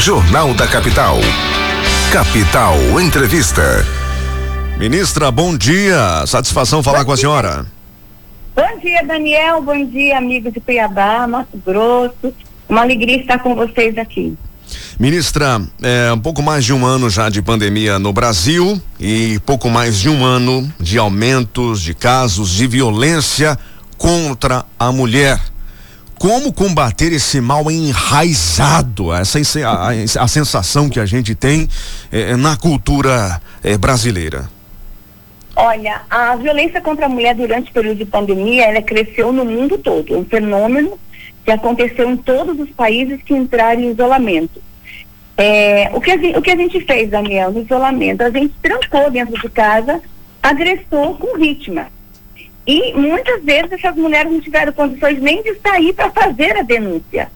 Jornal da Capital. Capital Entrevista. Ministra, bom dia. Satisfação falar bom com a senhora. Bom dia, Daniel. Bom dia, amigos de Cuiabá, Mato Grosso. Uma alegria estar com vocês aqui. Ministra, é, um pouco mais de um ano já de pandemia no Brasil e pouco mais de um ano de aumentos de casos de violência contra a mulher. Como combater esse mal enraizado, essa a, a, a sensação que a gente tem é, na cultura é, brasileira? Olha, a violência contra a mulher durante o período de pandemia, ela cresceu no mundo todo. É um fenômeno que aconteceu em todos os países que entraram em isolamento. É, o, que gente, o que a gente fez, Daniel, no isolamento? A gente trancou dentro de casa, agressou com vítima. E muitas vezes essas mulheres não tiveram condições nem de sair para fazer a denúncia.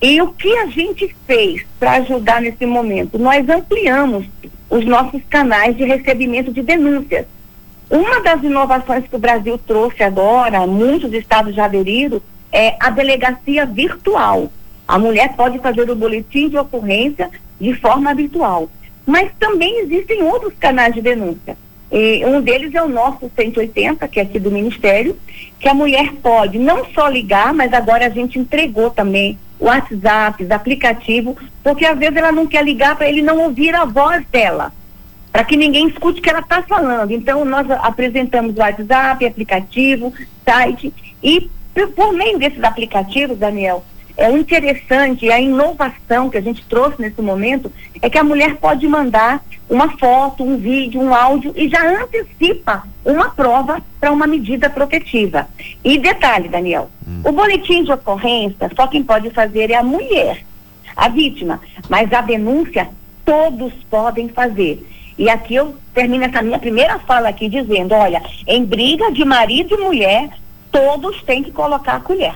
E o que a gente fez para ajudar nesse momento? Nós ampliamos os nossos canais de recebimento de denúncias. Uma das inovações que o Brasil trouxe agora, muitos estados já aderiram, é a delegacia virtual. A mulher pode fazer o boletim de ocorrência de forma virtual. Mas também existem outros canais de denúncia. E um deles é o nosso 180, que é aqui do Ministério, que a mulher pode não só ligar, mas agora a gente entregou também WhatsApp, aplicativo, porque às vezes ela não quer ligar para ele não ouvir a voz dela para que ninguém escute o que ela está falando. Então, nós apresentamos WhatsApp, aplicativo, site, e por meio desses aplicativos, Daniel, é o interessante, a inovação que a gente trouxe nesse momento é que a mulher pode mandar uma foto, um vídeo, um áudio e já antecipa uma prova para uma medida protetiva. E detalhe, Daniel, hum. o boletim de ocorrência, só quem pode fazer é a mulher, a vítima, mas a denúncia todos podem fazer. E aqui eu termino essa minha primeira fala aqui dizendo, olha, em briga de marido e mulher, todos têm que colocar a colher.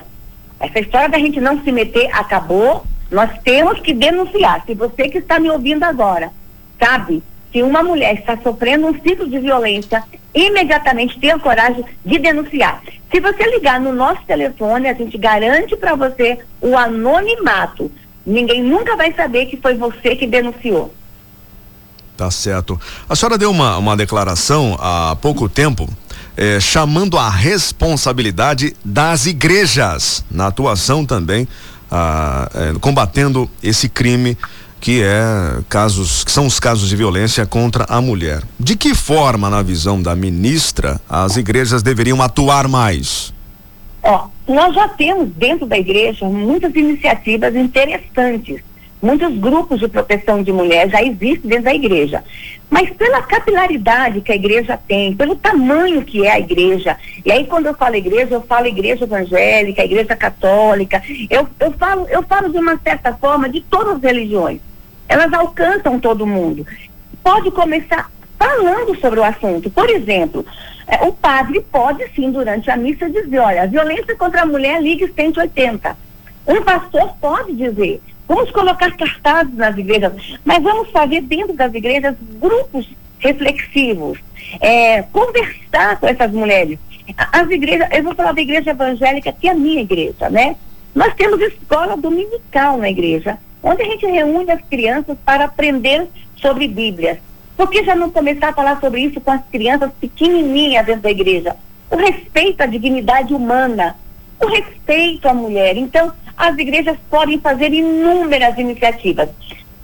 Essa história da gente não se meter acabou. Nós temos que denunciar. Se você que está me ouvindo agora sabe que uma mulher está sofrendo um ciclo de violência, imediatamente tenha coragem de denunciar. Se você ligar no nosso telefone, a gente garante para você o anonimato. Ninguém nunca vai saber que foi você que denunciou. Tá certo. A senhora deu uma, uma declaração há pouco tempo eh, chamando a responsabilidade das igrejas na atuação também, ah, eh, combatendo esse crime que é casos que são os casos de violência contra a mulher. De que forma, na visão da ministra, as igrejas deveriam atuar mais? Ó, nós já temos dentro da igreja muitas iniciativas interessantes Muitos grupos de proteção de mulher já existem dentro da igreja. Mas pela capilaridade que a igreja tem, pelo tamanho que é a igreja, e aí quando eu falo igreja, eu falo igreja evangélica, igreja católica, eu, eu, falo, eu falo de uma certa forma de todas as religiões. Elas alcançam todo mundo. Pode começar falando sobre o assunto. Por exemplo, é, o padre pode sim, durante a missa, dizer, olha, violência contra a mulher, ligue 180. Um pastor pode dizer, Vamos colocar cartazes nas igrejas, mas vamos fazer dentro das igrejas grupos reflexivos, é, conversar com essas mulheres. As igrejas, eu vou falar da igreja evangélica, que é a minha igreja, né? Nós temos escola dominical na igreja, onde a gente reúne as crianças para aprender sobre Bíblia. Por que já não começar a falar sobre isso com as crianças pequenininhas dentro da igreja? O respeito à dignidade humana, o respeito à mulher. Então, as igrejas podem fazer inúmeras iniciativas.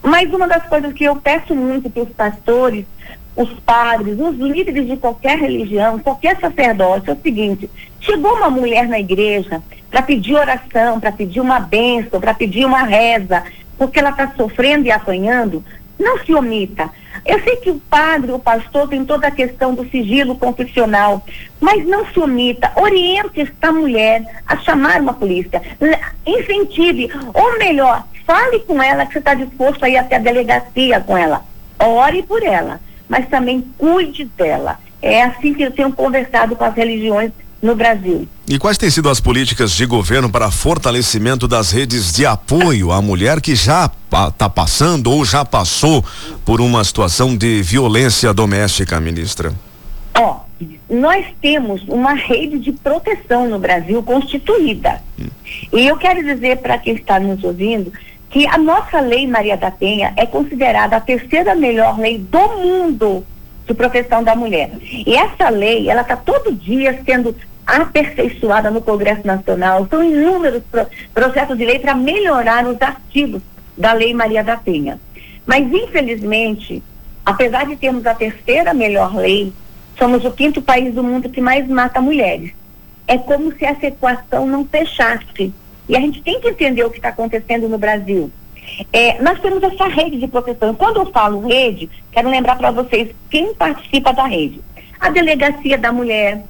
Mas uma das coisas que eu peço muito para os pastores, os padres, os líderes de qualquer religião, qualquer sacerdócio, é o seguinte: chegou uma mulher na igreja para pedir oração, para pedir uma bênção, para pedir uma reza, porque ela está sofrendo e apanhando, não se omita. Eu sei que o padre, o pastor, tem toda a questão do sigilo confessional, mas não se omita. Oriente esta mulher a chamar uma polícia. Incentive, ou melhor, fale com ela que você está disposto a ir até a delegacia com ela. Ore por ela, mas também cuide dela. É assim que eu tenho conversado com as religiões no Brasil. E quais têm sido as políticas de governo para fortalecimento das redes de apoio à mulher que já está passando ou já passou por uma situação de violência doméstica, ministra? Ó, oh, nós temos uma rede de proteção no Brasil constituída. Hum. E eu quero dizer para quem está nos ouvindo que a nossa lei Maria da Penha é considerada a terceira melhor lei do mundo de proteção da mulher. E essa lei, ela está todo dia sendo aperfeiçoada no Congresso Nacional. São inúmeros pro, processos de lei para melhorar os artigos da Lei Maria da Penha. Mas, infelizmente, apesar de termos a terceira melhor lei, somos o quinto país do mundo que mais mata mulheres. É como se essa equação não fechasse. E a gente tem que entender o que está acontecendo no Brasil. É, nós temos essa rede de proteção. Quando eu falo rede, quero lembrar para vocês quem participa da rede. A Delegacia da Mulher,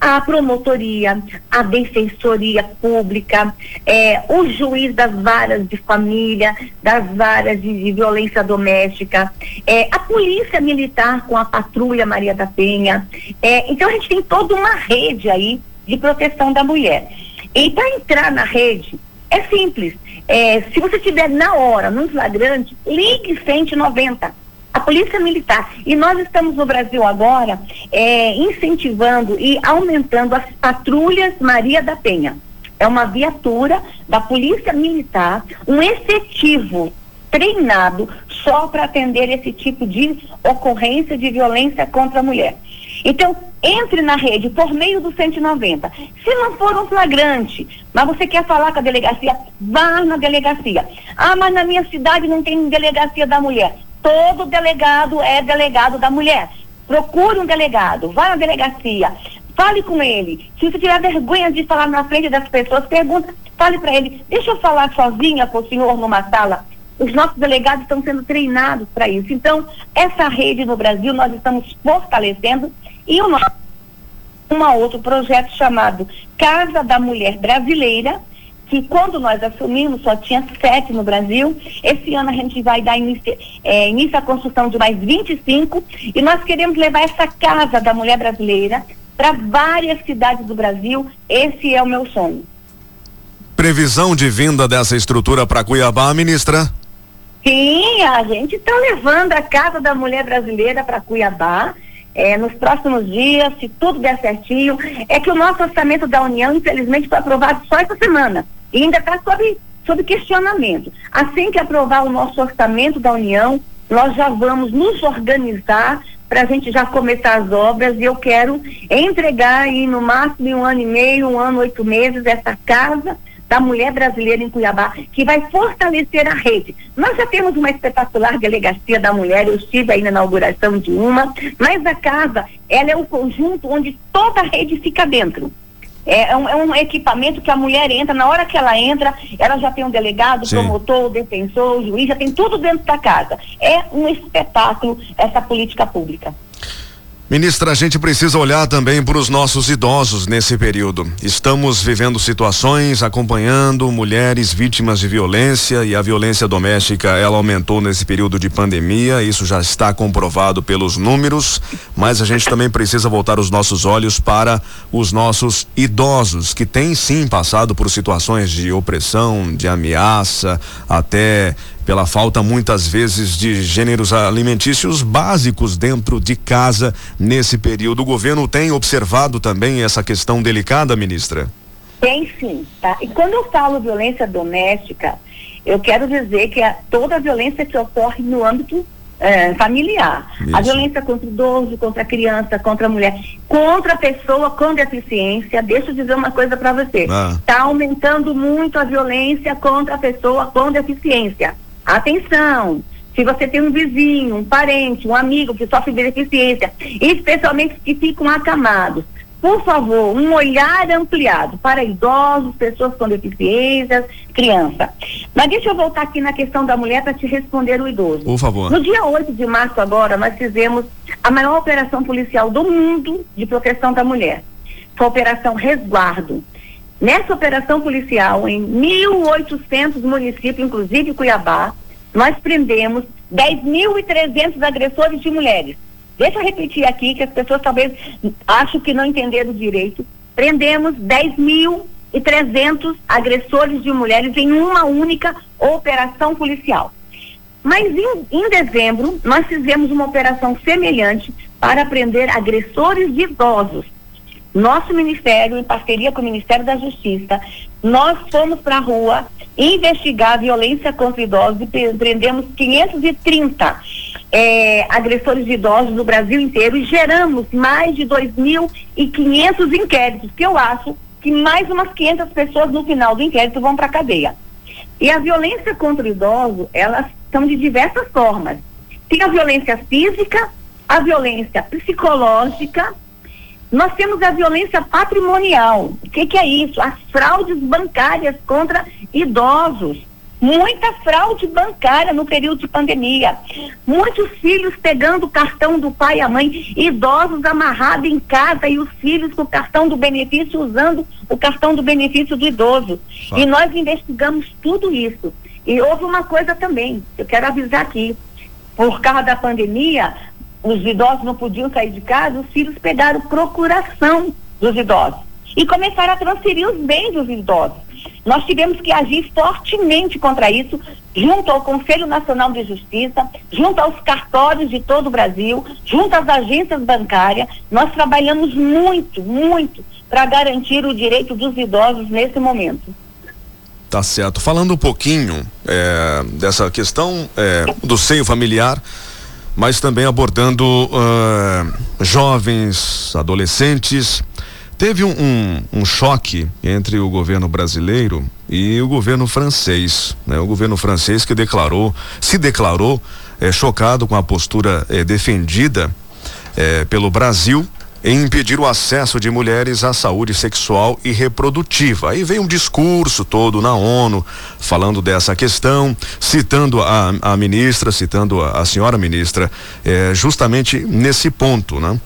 a promotoria, a defensoria pública, é, o juiz das varas de família, das varas de, de violência doméstica, é, a polícia militar com a patrulha Maria da Penha. É, então a gente tem toda uma rede aí de proteção da mulher. E para entrar na rede, é simples. É, se você tiver na hora, no flagrante, ligue 190 a Polícia Militar. E nós estamos no Brasil agora é, incentivando e aumentando as patrulhas Maria da Penha. É uma viatura da Polícia Militar, um efetivo treinado só para atender esse tipo de ocorrência de violência contra a mulher. Então, entre na rede por meio do 190. Se não for um flagrante, mas você quer falar com a delegacia, vá na delegacia. Ah, mas na minha cidade não tem delegacia da mulher. Todo delegado é delegado da mulher. Procure um delegado, vá na delegacia, fale com ele. Se você tiver vergonha de falar na frente das pessoas, pergunta, fale para ele, deixa eu falar sozinha com o senhor numa sala. Os nossos delegados estão sendo treinados para isso. Então, essa rede no Brasil nós estamos fortalecendo e o nosso um outro projeto chamado Casa da Mulher Brasileira, que quando nós assumimos só tinha sete no Brasil. Esse ano a gente vai dar início, é, início à construção de mais 25 e nós queremos levar essa casa da mulher brasileira para várias cidades do Brasil. Esse é o meu sonho. Previsão de vinda dessa estrutura para Cuiabá, ministra? Sim, a gente está levando a Casa da Mulher Brasileira para Cuiabá. É, nos próximos dias, se tudo der certinho, é que o nosso orçamento da União, infelizmente, foi aprovado só essa semana e ainda está sob, sob questionamento. Assim que aprovar o nosso orçamento da União, nós já vamos nos organizar para a gente já começar as obras e eu quero entregar aí no máximo um ano e meio, um ano, oito meses, essa casa da mulher brasileira em Cuiabá, que vai fortalecer a rede. Nós já temos uma espetacular delegacia da mulher, eu estive aí na inauguração de uma, mas a casa, ela é o conjunto onde toda a rede fica dentro. É, é um, é um, equipamento que a mulher entra, na hora que ela entra, ela já tem um delegado, Sim. promotor, defensor, juiz, já tem tudo dentro da casa. É um espetáculo essa política pública. Ministra, a gente precisa olhar também para os nossos idosos nesse período. Estamos vivendo situações, acompanhando mulheres vítimas de violência e a violência doméstica ela aumentou nesse período de pandemia. Isso já está comprovado pelos números, mas a gente também precisa voltar os nossos olhos para os nossos idosos que têm sim passado por situações de opressão, de ameaça, até pela falta muitas vezes de gêneros alimentícios básicos dentro de casa nesse período. O governo tem observado também essa questão delicada, ministra? Tem sim, tá? E quando eu falo violência doméstica, eu quero dizer que é toda a violência que ocorre no âmbito é, familiar. Isso. A violência contra o idoso, contra a criança, contra a mulher, contra a pessoa com deficiência. Deixa eu dizer uma coisa para você. Está ah. aumentando muito a violência contra a pessoa com deficiência. Atenção! Se você tem um vizinho, um parente, um amigo que sofre de deficiência, especialmente que ficam acamados, por favor, um olhar ampliado para idosos, pessoas com deficiências, criança. Mas deixa eu voltar aqui na questão da mulher para te responder o idoso. Por favor. No dia 8 de março agora, nós fizemos a maior operação policial do mundo de proteção da mulher. Foi a Operação Resguardo. Nessa operação policial, em 1.800 municípios, inclusive Cuiabá, nós prendemos 10.300 agressores de mulheres. Deixa eu repetir aqui, que as pessoas talvez acham que não entenderam direito. Prendemos 10.300 agressores de mulheres em uma única operação policial. Mas em, em dezembro, nós fizemos uma operação semelhante para prender agressores de idosos nosso ministério, em parceria com o Ministério da Justiça, nós fomos para a rua investigar violência contra idosos e prendemos 530 é, agressores de idosos no Brasil inteiro e geramos mais de 2.500 inquéritos, que eu acho que mais umas 500 pessoas no final do inquérito vão para a cadeia. E a violência contra o idoso, elas são de diversas formas. Tem a violência física, a violência psicológica, nós temos a violência patrimonial. O que, que é isso? As fraudes bancárias contra idosos. Muita fraude bancária no período de pandemia. Muitos filhos pegando o cartão do pai e a mãe, idosos amarrados em casa e os filhos com o cartão do benefício usando o cartão do benefício do idoso. E nós investigamos tudo isso. E houve uma coisa também, eu quero avisar aqui. Por causa da pandemia, os idosos não podiam sair de casa, os filhos pegaram procuração dos idosos e começaram a transferir os bens dos idosos. Nós tivemos que agir fortemente contra isso, junto ao Conselho Nacional de Justiça, junto aos cartórios de todo o Brasil, junto às agências bancárias. Nós trabalhamos muito, muito para garantir o direito dos idosos nesse momento. Tá certo. Falando um pouquinho é, dessa questão é, do seio familiar, mas também abordando uh, jovens, adolescentes. Teve um, um, um, choque entre o governo brasileiro e o governo francês. Né? O governo francês que declarou, se declarou eh, chocado com a postura eh, defendida eh, pelo Brasil em impedir o acesso de mulheres à saúde sexual e reprodutiva. Aí vem um discurso todo na ONU falando dessa questão, citando a, a ministra, citando a, a senhora ministra, eh, justamente nesse ponto, né?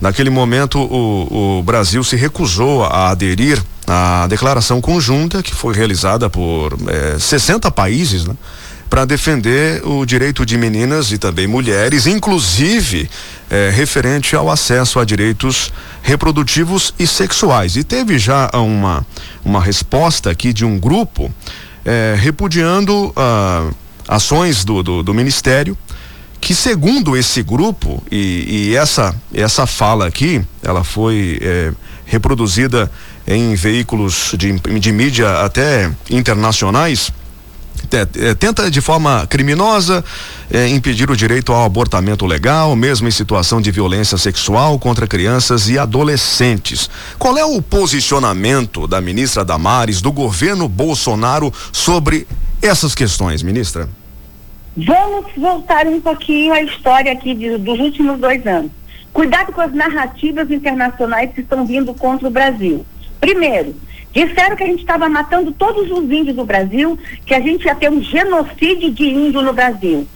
Naquele momento, o, o Brasil se recusou a aderir à declaração conjunta que foi realizada por eh, 60 países, né? Para defender o direito de meninas e também mulheres, inclusive eh, referente ao acesso a direitos reprodutivos e sexuais. E teve já uma, uma resposta aqui de um grupo eh, repudiando ah, ações do, do, do Ministério que segundo esse grupo e, e, essa essa fala aqui ela foi eh, reproduzida em veículos de, de mídia até internacionais é, tenta de forma criminosa é, impedir o direito ao abortamento legal, mesmo em situação de violência sexual contra crianças e adolescentes. Qual é o posicionamento da ministra Damares, do governo Bolsonaro sobre essas questões, ministra? Vamos voltar um pouquinho à história aqui de, dos últimos dois anos. Cuidado com as narrativas internacionais que estão vindo contra o Brasil. Primeiro, Disseram que a gente estava matando todos os índios do Brasil, que a gente ia ter um genocídio de índio no Brasil.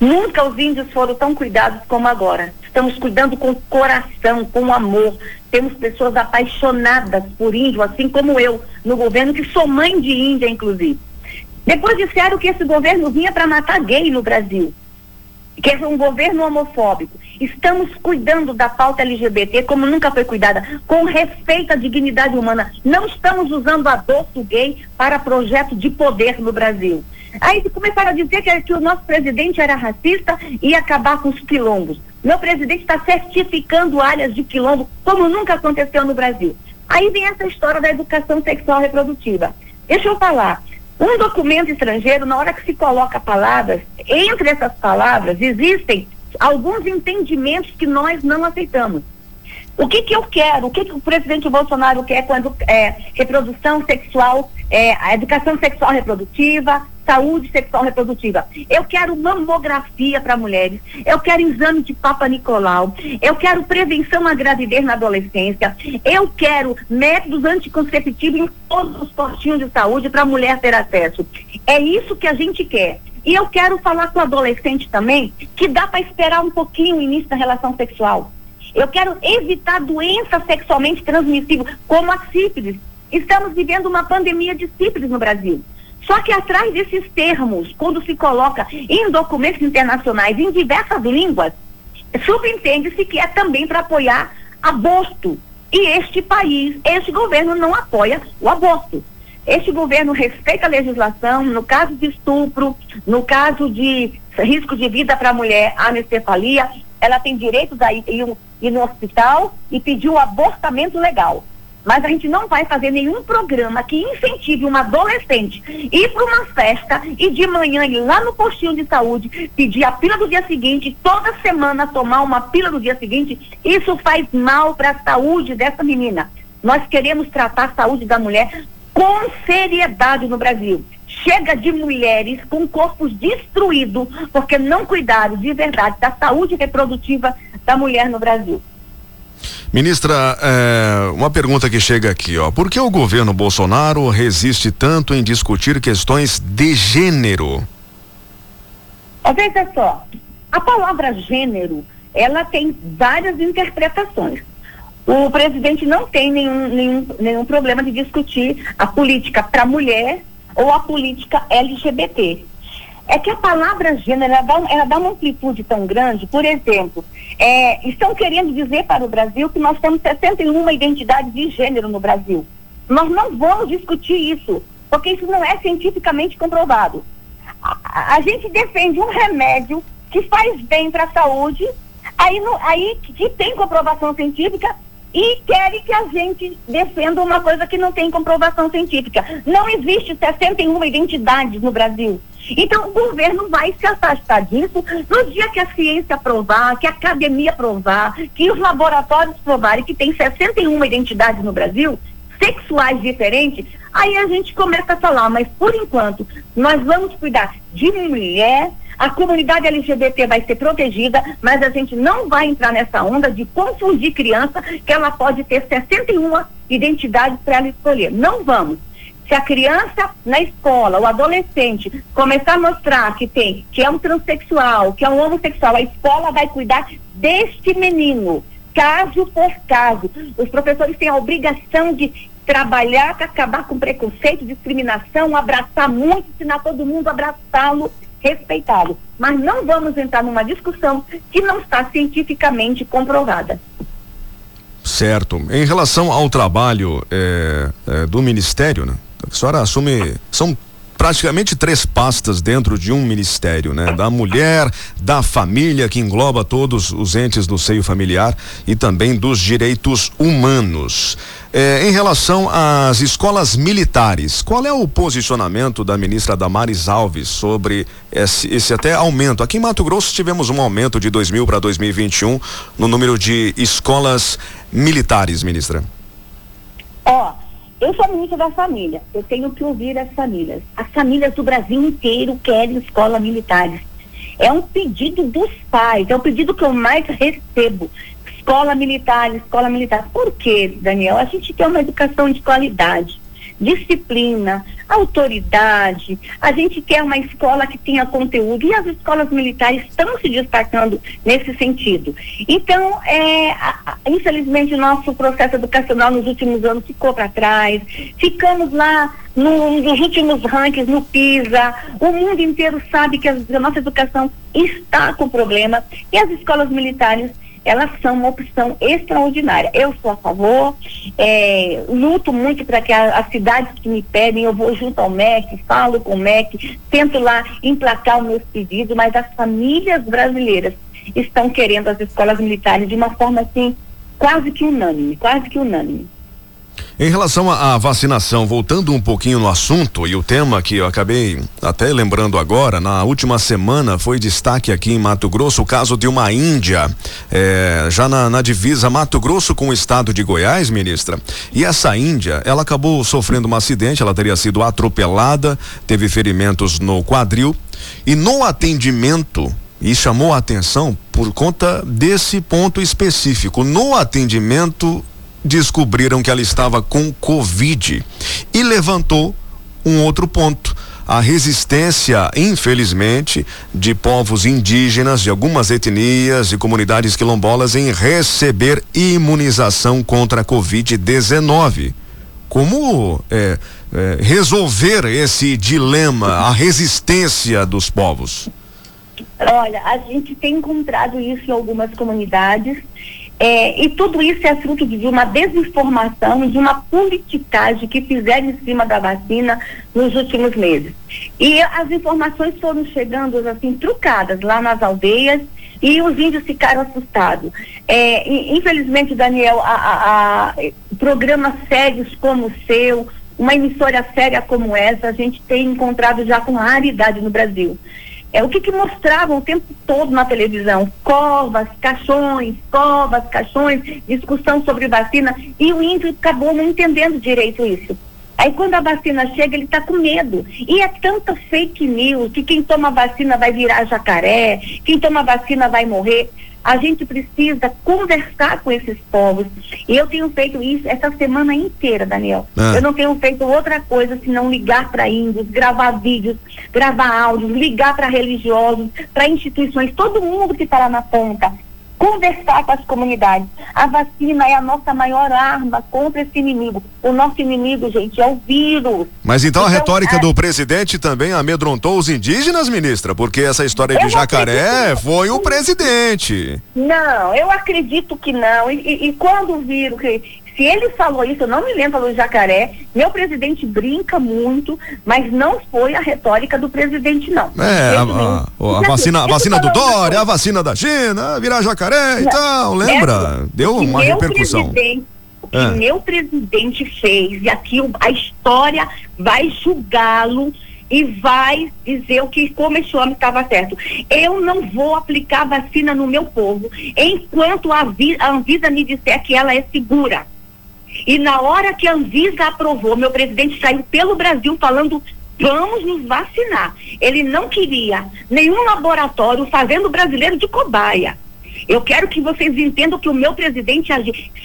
Nunca os índios foram tão cuidados como agora. Estamos cuidando com coração, com amor. Temos pessoas apaixonadas por índio, assim como eu, no governo, que sou mãe de índia, inclusive. Depois disseram que esse governo vinha para matar gay no Brasil que é um governo homofóbico. Estamos cuidando da pauta LGBT como nunca foi cuidada, com respeito à dignidade humana. Não estamos usando aborto gay para projeto de poder no Brasil. Aí começaram a dizer que, que o nosso presidente era racista e ia acabar com os quilombos. Meu presidente está certificando áreas de quilombo como nunca aconteceu no Brasil. Aí vem essa história da educação sexual reprodutiva. Deixa eu falar. Um documento estrangeiro, na hora que se coloca palavras, entre essas palavras existem alguns entendimentos que nós não aceitamos. O que que eu quero? O que, que o presidente Bolsonaro quer quando é reprodução sexual, é, a educação sexual reprodutiva, saúde sexual reprodutiva. Eu quero mamografia para mulheres, eu quero exame de Papa Nicolau, eu quero prevenção à gravidez na adolescência, eu quero métodos anticonceptivos em todos os postinhos de saúde para a mulher ter acesso. É isso que a gente quer. E eu quero falar com o adolescente também que dá para esperar um pouquinho o início da relação sexual. Eu quero evitar doenças sexualmente transmissíveis, como a sífilis. Estamos vivendo uma pandemia de sífilis no Brasil. Só que atrás desses termos, quando se coloca em documentos internacionais em diversas línguas, subentende-se que é também para apoiar aborto. E este país, este governo não apoia o aborto. Este governo respeita a legislação, no caso de estupro, no caso de risco de vida para a mulher, anestefalia, ela tem direito a ir, ir no hospital e pedir o abortamento legal. Mas a gente não vai fazer nenhum programa que incentive uma adolescente ir para uma festa e de manhã ir lá no postinho de saúde pedir a pílula do dia seguinte, toda semana tomar uma pílula do dia seguinte. Isso faz mal para a saúde dessa menina. Nós queremos tratar a saúde da mulher com seriedade no Brasil. Chega de mulheres com corpos destruídos porque não cuidaram de verdade da saúde reprodutiva da mulher no Brasil. Ministra, é, uma pergunta que chega aqui, ó. Por que o governo Bolsonaro resiste tanto em discutir questões de gênero? Veja só, a palavra gênero, ela tem várias interpretações. O presidente não tem nenhum, nenhum, nenhum problema de discutir a política para mulher ou a política LGBT. É que a palavra gênero, ela dá, ela dá uma amplitude tão grande, por exemplo, é, estão querendo dizer para o Brasil que nós temos 61 identidades de gênero no Brasil. Nós não vamos discutir isso, porque isso não é cientificamente comprovado. A, a gente defende um remédio que faz bem para a saúde, aí, no, aí que tem comprovação científica, e querem que a gente defenda uma coisa que não tem comprovação científica. Não existe 61 identidades no Brasil. Então, o governo vai se afastar disso no dia que a ciência provar, que a academia provar, que os laboratórios provarem que tem 61 identidades no Brasil, sexuais diferentes, aí a gente começa a falar, mas por enquanto, nós vamos cuidar de mulher, a comunidade LGBT vai ser protegida, mas a gente não vai entrar nessa onda de confundir criança, que ela pode ter 61 identidades para ela escolher. Não vamos. Se a criança na escola, o adolescente, começar a mostrar que tem, que é um transexual, que é um homossexual, a escola vai cuidar deste menino, caso por caso. Os professores têm a obrigação de trabalhar para acabar com preconceito, discriminação, abraçar muito, ensinar todo mundo a abraçá-lo, respeitá-lo. Mas não vamos entrar numa discussão que não está cientificamente comprovada. Certo. Em relação ao trabalho é, é, do Ministério, né? A senhora assume. São praticamente três pastas dentro de um ministério, né? Da mulher, da família, que engloba todos os entes do seio familiar e também dos direitos humanos. É, em relação às escolas militares, qual é o posicionamento da ministra Damares Alves sobre esse, esse até aumento? Aqui em Mato Grosso tivemos um aumento de 2000 para 2021 no número de escolas militares, ministra. Ó, oh eu sou ministra da família, eu tenho que ouvir as famílias. As famílias do Brasil inteiro querem escola militares. É um pedido dos pais, é o pedido que eu mais recebo. Escola militar, escola militar. Por quê, Daniel? A gente quer uma educação de qualidade disciplina, autoridade. A gente quer uma escola que tenha conteúdo e as escolas militares estão se destacando nesse sentido. Então, é, infelizmente, o nosso processo educacional nos últimos anos ficou para trás. Ficamos lá no, nos últimos rankings no PISA. O mundo inteiro sabe que a, a nossa educação está com problema e as escolas militares elas são uma opção extraordinária. Eu sou a favor, é, luto muito para que as cidades que me pedem, eu vou junto ao MEC, falo com o MEC, tento lá emplacar os meus pedidos, mas as famílias brasileiras estão querendo as escolas militares de uma forma assim, quase que unânime, quase que unânime. Em relação à vacinação, voltando um pouquinho no assunto e o tema que eu acabei até lembrando agora, na última semana foi destaque aqui em Mato Grosso o caso de uma índia, eh, já na, na, divisa Mato Grosso com o estado de Goiás, ministra. E essa índia, ela acabou sofrendo um acidente, ela teria sido atropelada, teve ferimentos no quadril e no atendimento e chamou a atenção por conta desse ponto específico. No atendimento, descobriram que ela estava com Covid e levantou um outro ponto. A resistência, infelizmente, de povos indígenas, de algumas etnias e comunidades quilombolas em receber imunização contra a Covid-19. Como é, é, resolver esse dilema, a resistência dos povos? Olha, a gente tem encontrado isso em algumas comunidades é, e tudo isso é fruto de uma desinformação, de uma politicagem que fizeram em cima da vacina nos últimos meses. E as informações foram chegando assim trucadas lá nas aldeias, E os índios ficaram assustados. É, infelizmente, Daniel, a, a, a, programas sérios como o seu, uma emissora séria como essa, a gente tem encontrado já com raridade no Brasil. É o que, que mostravam o tempo todo na televisão? Covas, caixões, covas, caixões, discussão sobre vacina, e o índio acabou não entendendo direito isso. Aí quando a vacina chega, ele está com medo. E é tanta fake news que quem toma vacina vai virar jacaré, quem toma vacina vai morrer. A gente precisa conversar com esses povos. E eu tenho feito isso essa semana inteira, Daniel. Ah. Eu não tenho feito outra coisa senão ligar para índios, gravar vídeos, gravar áudios, ligar para religiosos, para instituições, todo mundo que está lá na ponta conversar com as comunidades. A vacina é a nossa maior arma contra esse inimigo. O nosso inimigo, gente, é o vírus. Mas então, então a retórica é... do presidente também amedrontou os indígenas, ministra? Porque essa história de jacaré foi o presidente. Não, eu acredito que não. E, e, e quando viram que se ele falou isso, eu não me lembro do jacaré. Meu presidente brinca muito, mas não foi a retórica do presidente, não. É, a, a, a vacina, a vacina do Dória, a vacina da China, virar jacaré e tal, lembra? Deu uma repercussão. O que é. meu presidente fez, e aqui a história vai julgá-lo e vai dizer o que como esse homem estava certo. Eu não vou aplicar vacina no meu povo enquanto a, a Anvisa me disser que ela é segura. E na hora que a Anvisa aprovou, meu presidente saiu pelo Brasil falando vamos nos vacinar. Ele não queria nenhum laboratório fazendo brasileiro de cobaia. Eu quero que vocês entendam que o meu presidente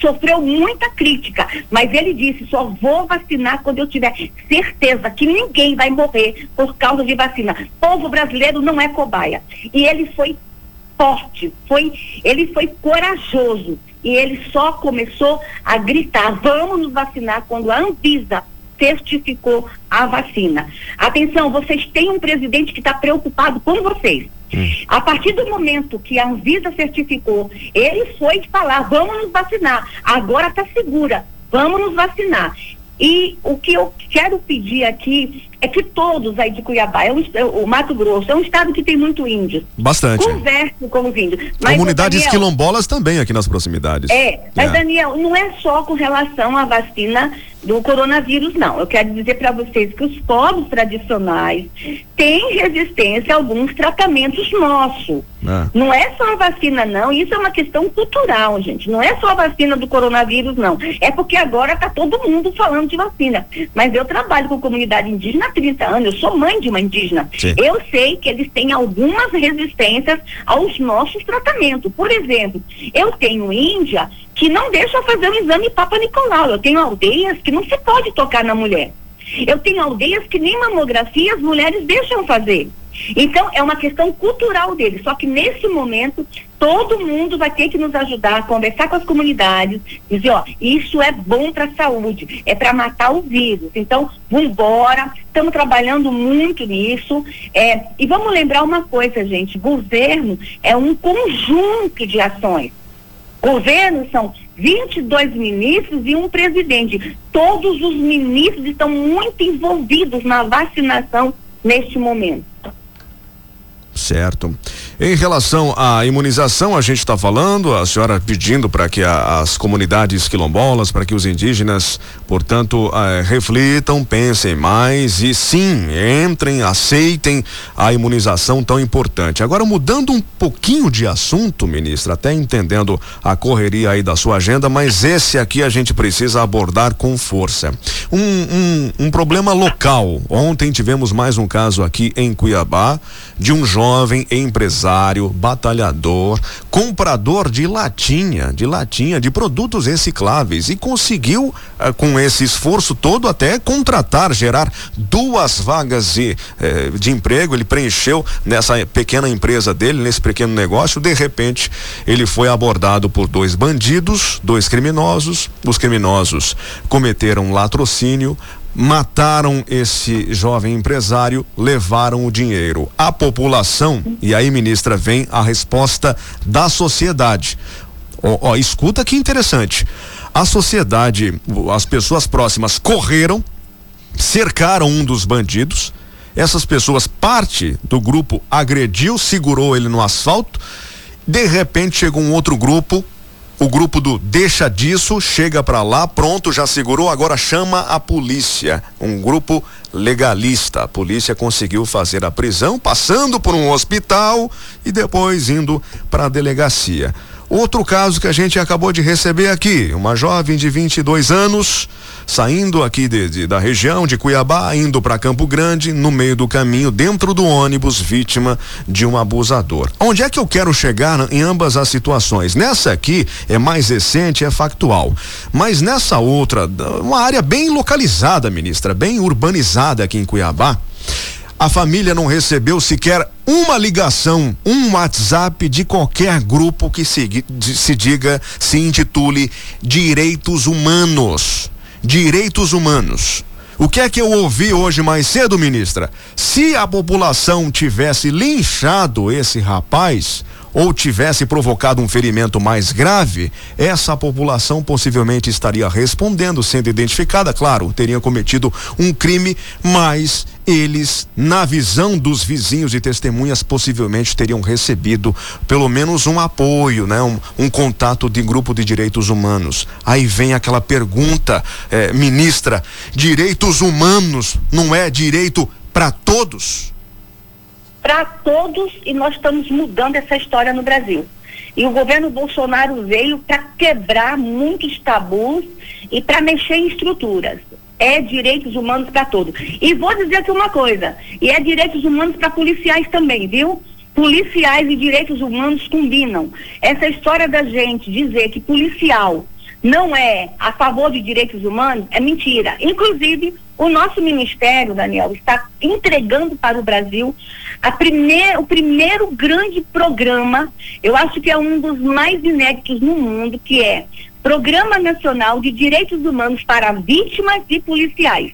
sofreu muita crítica, mas ele disse: só vou vacinar quando eu tiver certeza que ninguém vai morrer por causa de vacina. Povo brasileiro não é cobaia. E ele foi forte, foi, ele foi corajoso e ele só começou a gritar: vamos nos vacinar quando a Anvisa certificou a vacina. Atenção, vocês têm um presidente que está preocupado com vocês. Hum. A partir do momento que a Anvisa certificou, ele foi falar: vamos nos vacinar. Agora está segura, vamos nos vacinar. E o que eu quero pedir aqui é que todos aí de Cuiabá, é um, o Mato Grosso, é um estado que tem muito índio. Bastante. Converse com os índios. Mas, Comunidades Daniel, quilombolas também aqui nas proximidades. É, mas é. Daniel, não é só com relação à vacina do coronavírus, não. Eu quero dizer para vocês que os povos tradicionais têm resistência a alguns tratamentos nossos. É. Não é só a vacina, não. Isso é uma questão cultural, gente. Não é só a vacina do coronavírus, não. É porque agora está todo mundo falando de vacina. Mas eu trabalho com comunidade indígena há 30 anos. Eu sou mãe de uma indígena. Sim. Eu sei que eles têm algumas resistências aos nossos tratamentos. Por exemplo, eu tenho Índia que não deixa fazer o exame Papa Nicolau. Eu tenho aldeias que não se pode tocar na mulher. Eu tenho aldeias que nem mamografia as mulheres deixam fazer. Então, é uma questão cultural deles. Só que nesse momento, todo mundo vai ter que nos ajudar a conversar com as comunidades, dizer, ó, isso é bom para a saúde, é para matar o vírus. Então, vambora, estamos trabalhando muito nisso. É, e vamos lembrar uma coisa, gente: governo é um conjunto de ações. Governo são 22 ministros e um presidente. Todos os ministros estão muito envolvidos na vacinação neste momento. Certo. Em relação à imunização, a gente está falando, a senhora pedindo para que a, as comunidades quilombolas, para que os indígenas, portanto, eh, reflitam, pensem mais e sim, entrem, aceitem a imunização tão importante. Agora, mudando um pouquinho de assunto, ministra, até entendendo a correria aí da sua agenda, mas esse aqui a gente precisa abordar com força. Um, um, um problema local. Ontem tivemos mais um caso aqui em Cuiabá de um jovem empresário batalhador, comprador de latinha, de latinha, de produtos recicláveis e conseguiu, eh, com esse esforço todo, até contratar, gerar duas vagas de, eh, de emprego. Ele preencheu nessa pequena empresa dele, nesse pequeno negócio. De repente, ele foi abordado por dois bandidos, dois criminosos. Os criminosos cometeram latrocínio, mataram esse jovem empresário, levaram o dinheiro. A população, e aí, ministra, vem a resposta da sociedade. Ó, ó, escuta que interessante. A sociedade, as pessoas próximas correram, cercaram um dos bandidos. Essas pessoas, parte do grupo agrediu, segurou ele no asfalto De repente chega um outro grupo, o grupo do deixa disso, chega para lá, pronto, já segurou, agora chama a polícia. Um grupo legalista. A polícia conseguiu fazer a prisão, passando por um hospital e depois indo para a delegacia. Outro caso que a gente acabou de receber aqui, uma jovem de 22 anos, saindo aqui de, de, da região de Cuiabá, indo para Campo Grande, no meio do caminho, dentro do ônibus, vítima de um abusador. Onde é que eu quero chegar em ambas as situações? Nessa aqui é mais recente, é factual. Mas nessa outra, uma área bem localizada, ministra, bem urbanizada aqui em Cuiabá, a família não recebeu sequer uma ligação, um WhatsApp de qualquer grupo que se, se diga, se intitule Direitos Humanos. Direitos Humanos. O que é que eu ouvi hoje mais cedo, ministra? Se a população tivesse linchado esse rapaz, ou tivesse provocado um ferimento mais grave, essa população possivelmente estaria respondendo, sendo identificada, claro, teria cometido um crime, mas eles, na visão dos vizinhos e testemunhas, possivelmente teriam recebido pelo menos um apoio, né? Um, um contato de grupo de direitos humanos. Aí vem aquela pergunta, eh, ministra: direitos humanos não é direito para todos? Para todos e nós estamos mudando essa história no Brasil. E o governo Bolsonaro veio para quebrar muitos tabus e para mexer em estruturas. É direitos humanos para todos. E vou dizer aqui uma coisa: e é direitos humanos para policiais também, viu? Policiais e direitos humanos combinam. Essa história da gente dizer que policial não é a favor de direitos humanos é mentira. Inclusive, o nosso ministério, Daniel, está entregando para o Brasil primeir, o primeiro grande programa, eu acho que é um dos mais inéditos no mundo, que é Programa Nacional de Direitos Humanos para Vítimas e Policiais.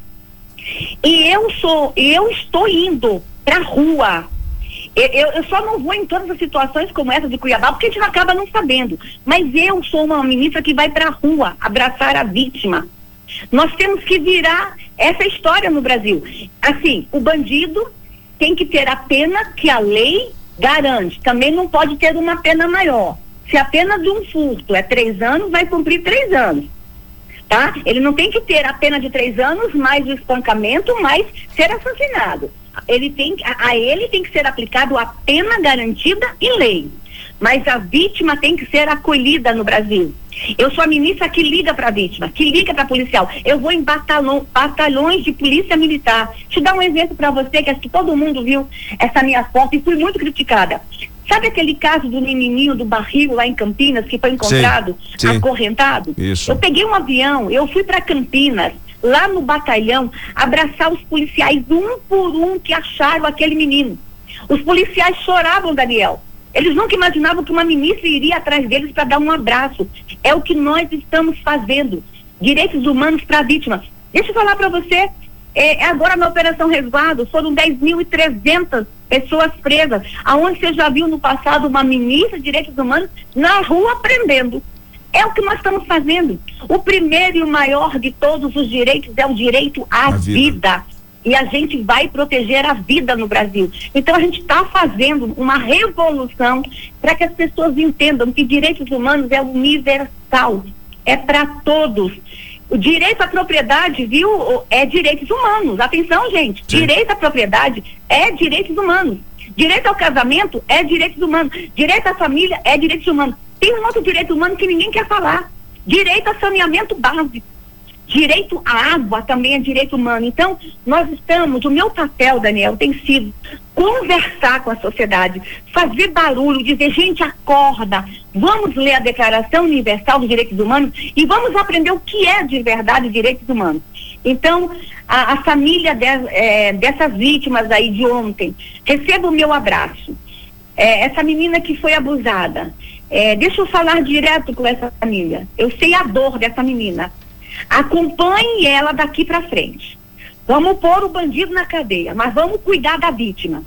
E eu sou, eu estou indo para a rua. Eu, eu, só não vou em todas as situações como essa de Cuiabá, porque a gente acaba não sabendo. Mas eu sou uma ministra que vai para a rua abraçar a vítima. Nós temos que virar essa história no Brasil. Assim, o bandido tem que ter a pena que a lei garante. Também não pode ter uma pena maior. Se a pena de um furto é três anos, vai cumprir três anos. Tá? Ele não tem que ter a pena de três anos, mais o espancamento, mais ser assassinado. Ele tem, a, a ele tem que ser aplicado a pena garantida em lei. Mas a vítima tem que ser acolhida no Brasil. Eu sou a ministra que liga para a vítima, que liga para policial. Eu vou em batalhão, batalhões de polícia militar. Te dar um exemplo para você, que acho que todo mundo viu essa minha foto e fui muito criticada. Sabe aquele caso do menininho do barril lá em Campinas que foi encontrado sim, sim. acorrentado? Isso. Eu peguei um avião, eu fui para Campinas, lá no batalhão, abraçar os policiais um por um que acharam aquele menino. Os policiais choravam, Daniel. Eles nunca imaginavam que uma ministra iria atrás deles para dar um abraço. É o que nós estamos fazendo. Direitos humanos para vítimas. Deixa eu falar para você. É, é, agora na Operação Resguardo foram 10.300 pessoas presas. Aonde você já viu no passado uma ministra de Direitos Humanos na rua prendendo. É o que nós estamos fazendo. O primeiro e o maior de todos os direitos é o direito à, à vida. vida e a gente vai proteger a vida no Brasil. Então a gente está fazendo uma revolução para que as pessoas entendam que direitos humanos é universal, é para todos. O direito à propriedade, viu, é direitos humanos. Atenção, gente. Sim. Direito à propriedade é direitos humanos. Direito ao casamento é direitos humanos. Direito à família é direitos humanos. Tem um outro direito humano que ninguém quer falar. Direito a saneamento básico. Direito à água também é direito humano. Então, nós estamos, o meu papel, Daniel, tem sido conversar com a sociedade, fazer barulho, dizer, gente, acorda, vamos ler a Declaração Universal dos Direitos Humanos e vamos aprender o que é de verdade direitos humanos. Então, a, a família de, é, dessas vítimas aí de ontem, receba o meu abraço. É, essa menina que foi abusada, é, deixa eu falar direto com essa família. Eu sei a dor dessa menina. Acompanhe ela daqui para frente. Vamos pôr o bandido na cadeia, mas vamos cuidar da vítima.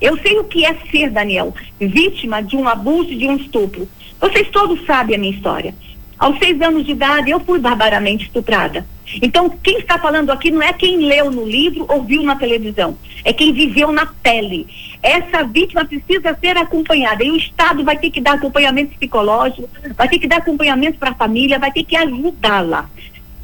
Eu sei o que é ser, Daniel, vítima de um abuso, de um estupro. Vocês todos sabem a minha história. Aos seis anos de idade, eu fui barbaramente estuprada. Então, quem está falando aqui não é quem leu no livro ou viu na televisão, é quem viveu na pele. Essa vítima precisa ser acompanhada e o Estado vai ter que dar acompanhamento psicológico, vai ter que dar acompanhamento para a família, vai ter que ajudá-la.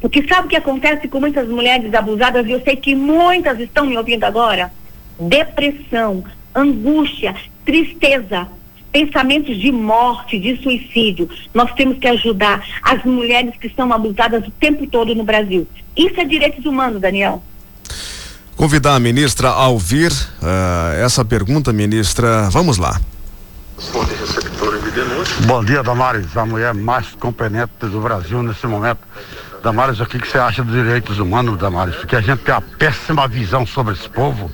Porque sabe o que acontece com muitas mulheres abusadas, e eu sei que muitas estão me ouvindo agora? Depressão, angústia, tristeza, pensamentos de morte, de suicídio. Nós temos que ajudar as mulheres que são abusadas o tempo todo no Brasil. Isso é direitos humanos, Daniel. Convidar a ministra a ouvir uh, essa pergunta, ministra. Vamos lá. Bom dia, Damares, a mulher mais competente do Brasil nesse momento. Damares, o que, que você acha dos direitos humanos, Damares? Porque a gente tem uma péssima visão sobre esse povo.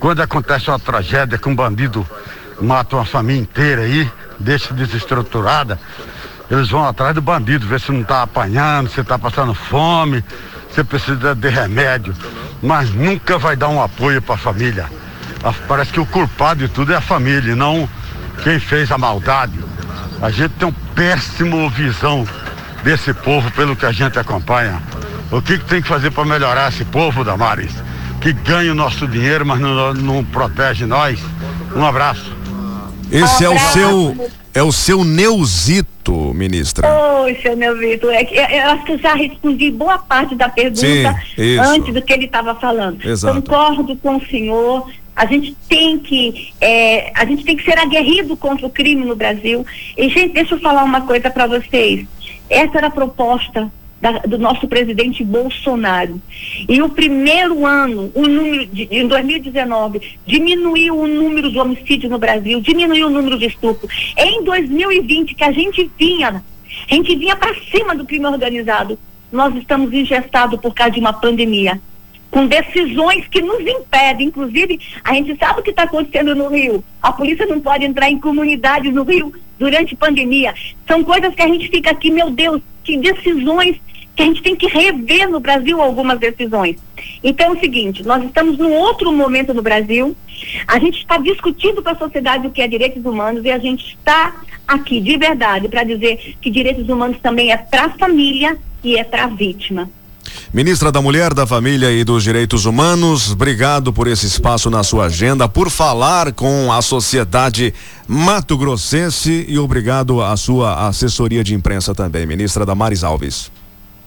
Quando acontece uma tragédia que um bandido mata uma família inteira aí, deixa desestruturada, eles vão atrás do bandido, ver se não está apanhando, se está passando fome, se precisa de remédio, mas nunca vai dar um apoio para a família. Parece que o culpado de tudo é a família, não quem fez a maldade. A gente tem uma péssima visão desse povo pelo que a gente acompanha. O que, que tem que fazer para melhorar esse povo, Damares? Que ganha o nosso dinheiro, mas não, não protege nós. Um abraço. Esse é o seu é o seu Neuzito, ministra. Oi, seu Neuzito. É, é, eu acho que eu já respondi boa parte da pergunta Sim, antes do que ele estava falando. Exato. Concordo com o senhor. A gente tem que é, a gente tem que ser aguerrido contra o crime no Brasil. E gente, deixa eu falar uma coisa para vocês. Essa era a proposta da, do nosso presidente Bolsonaro. E o primeiro ano, o número de, em 2019, diminuiu o número de homicídios no Brasil, diminuiu o número de estupro. Em 2020, que a gente vinha, a gente vinha para cima do crime organizado, nós estamos ingestados por causa de uma pandemia. Com decisões que nos impedem, inclusive, a gente sabe o que está acontecendo no Rio. A polícia não pode entrar em comunidades no Rio durante pandemia. São coisas que a gente fica aqui, meu Deus, que decisões que a gente tem que rever no Brasil algumas decisões. Então é o seguinte, nós estamos num outro momento no Brasil, a gente está discutindo com a sociedade o que é direitos humanos e a gente está aqui de verdade para dizer que direitos humanos também é para a família e é para a vítima. Ministra da Mulher, da Família e dos Direitos Humanos, obrigado por esse espaço na sua agenda, por falar com a sociedade mato-grossense e obrigado à sua assessoria de imprensa também, ministra Damares Alves.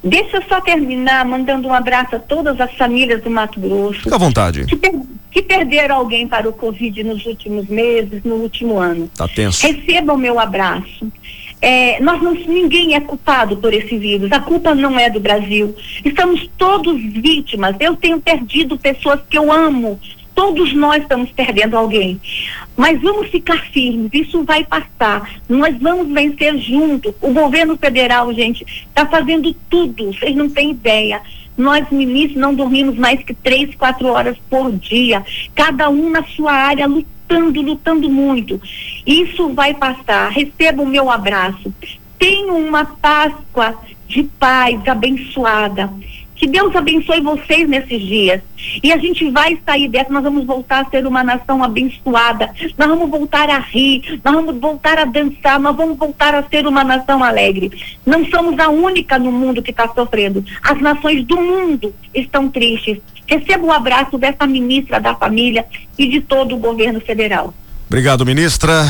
Deixa eu só terminar mandando um abraço a todas as famílias do Mato Grosso. Fique à vontade. Que, per que perderam alguém para o Covid nos últimos meses, no último ano. Tá tenso. Recebam meu abraço. É, nós não, ninguém é culpado por esse vírus. A culpa não é do Brasil. Estamos todos vítimas. Eu tenho perdido pessoas que eu amo, Todos nós estamos perdendo alguém. Mas vamos ficar firmes, isso vai passar. Nós vamos vencer juntos. O governo federal, gente, está fazendo tudo, vocês não têm ideia. Nós, ministros, não dormimos mais que três, quatro horas por dia. Cada um na sua área lutando, lutando muito. Isso vai passar. Receba o meu abraço. Tenha uma Páscoa de paz abençoada. Que Deus abençoe vocês nesses dias. E a gente vai sair dessa, nós vamos voltar a ser uma nação abençoada. Nós vamos voltar a rir, nós vamos voltar a dançar, nós vamos voltar a ser uma nação alegre. Não somos a única no mundo que está sofrendo. As nações do mundo estão tristes. Receba o abraço dessa ministra da família e de todo o governo federal. Obrigado, ministra.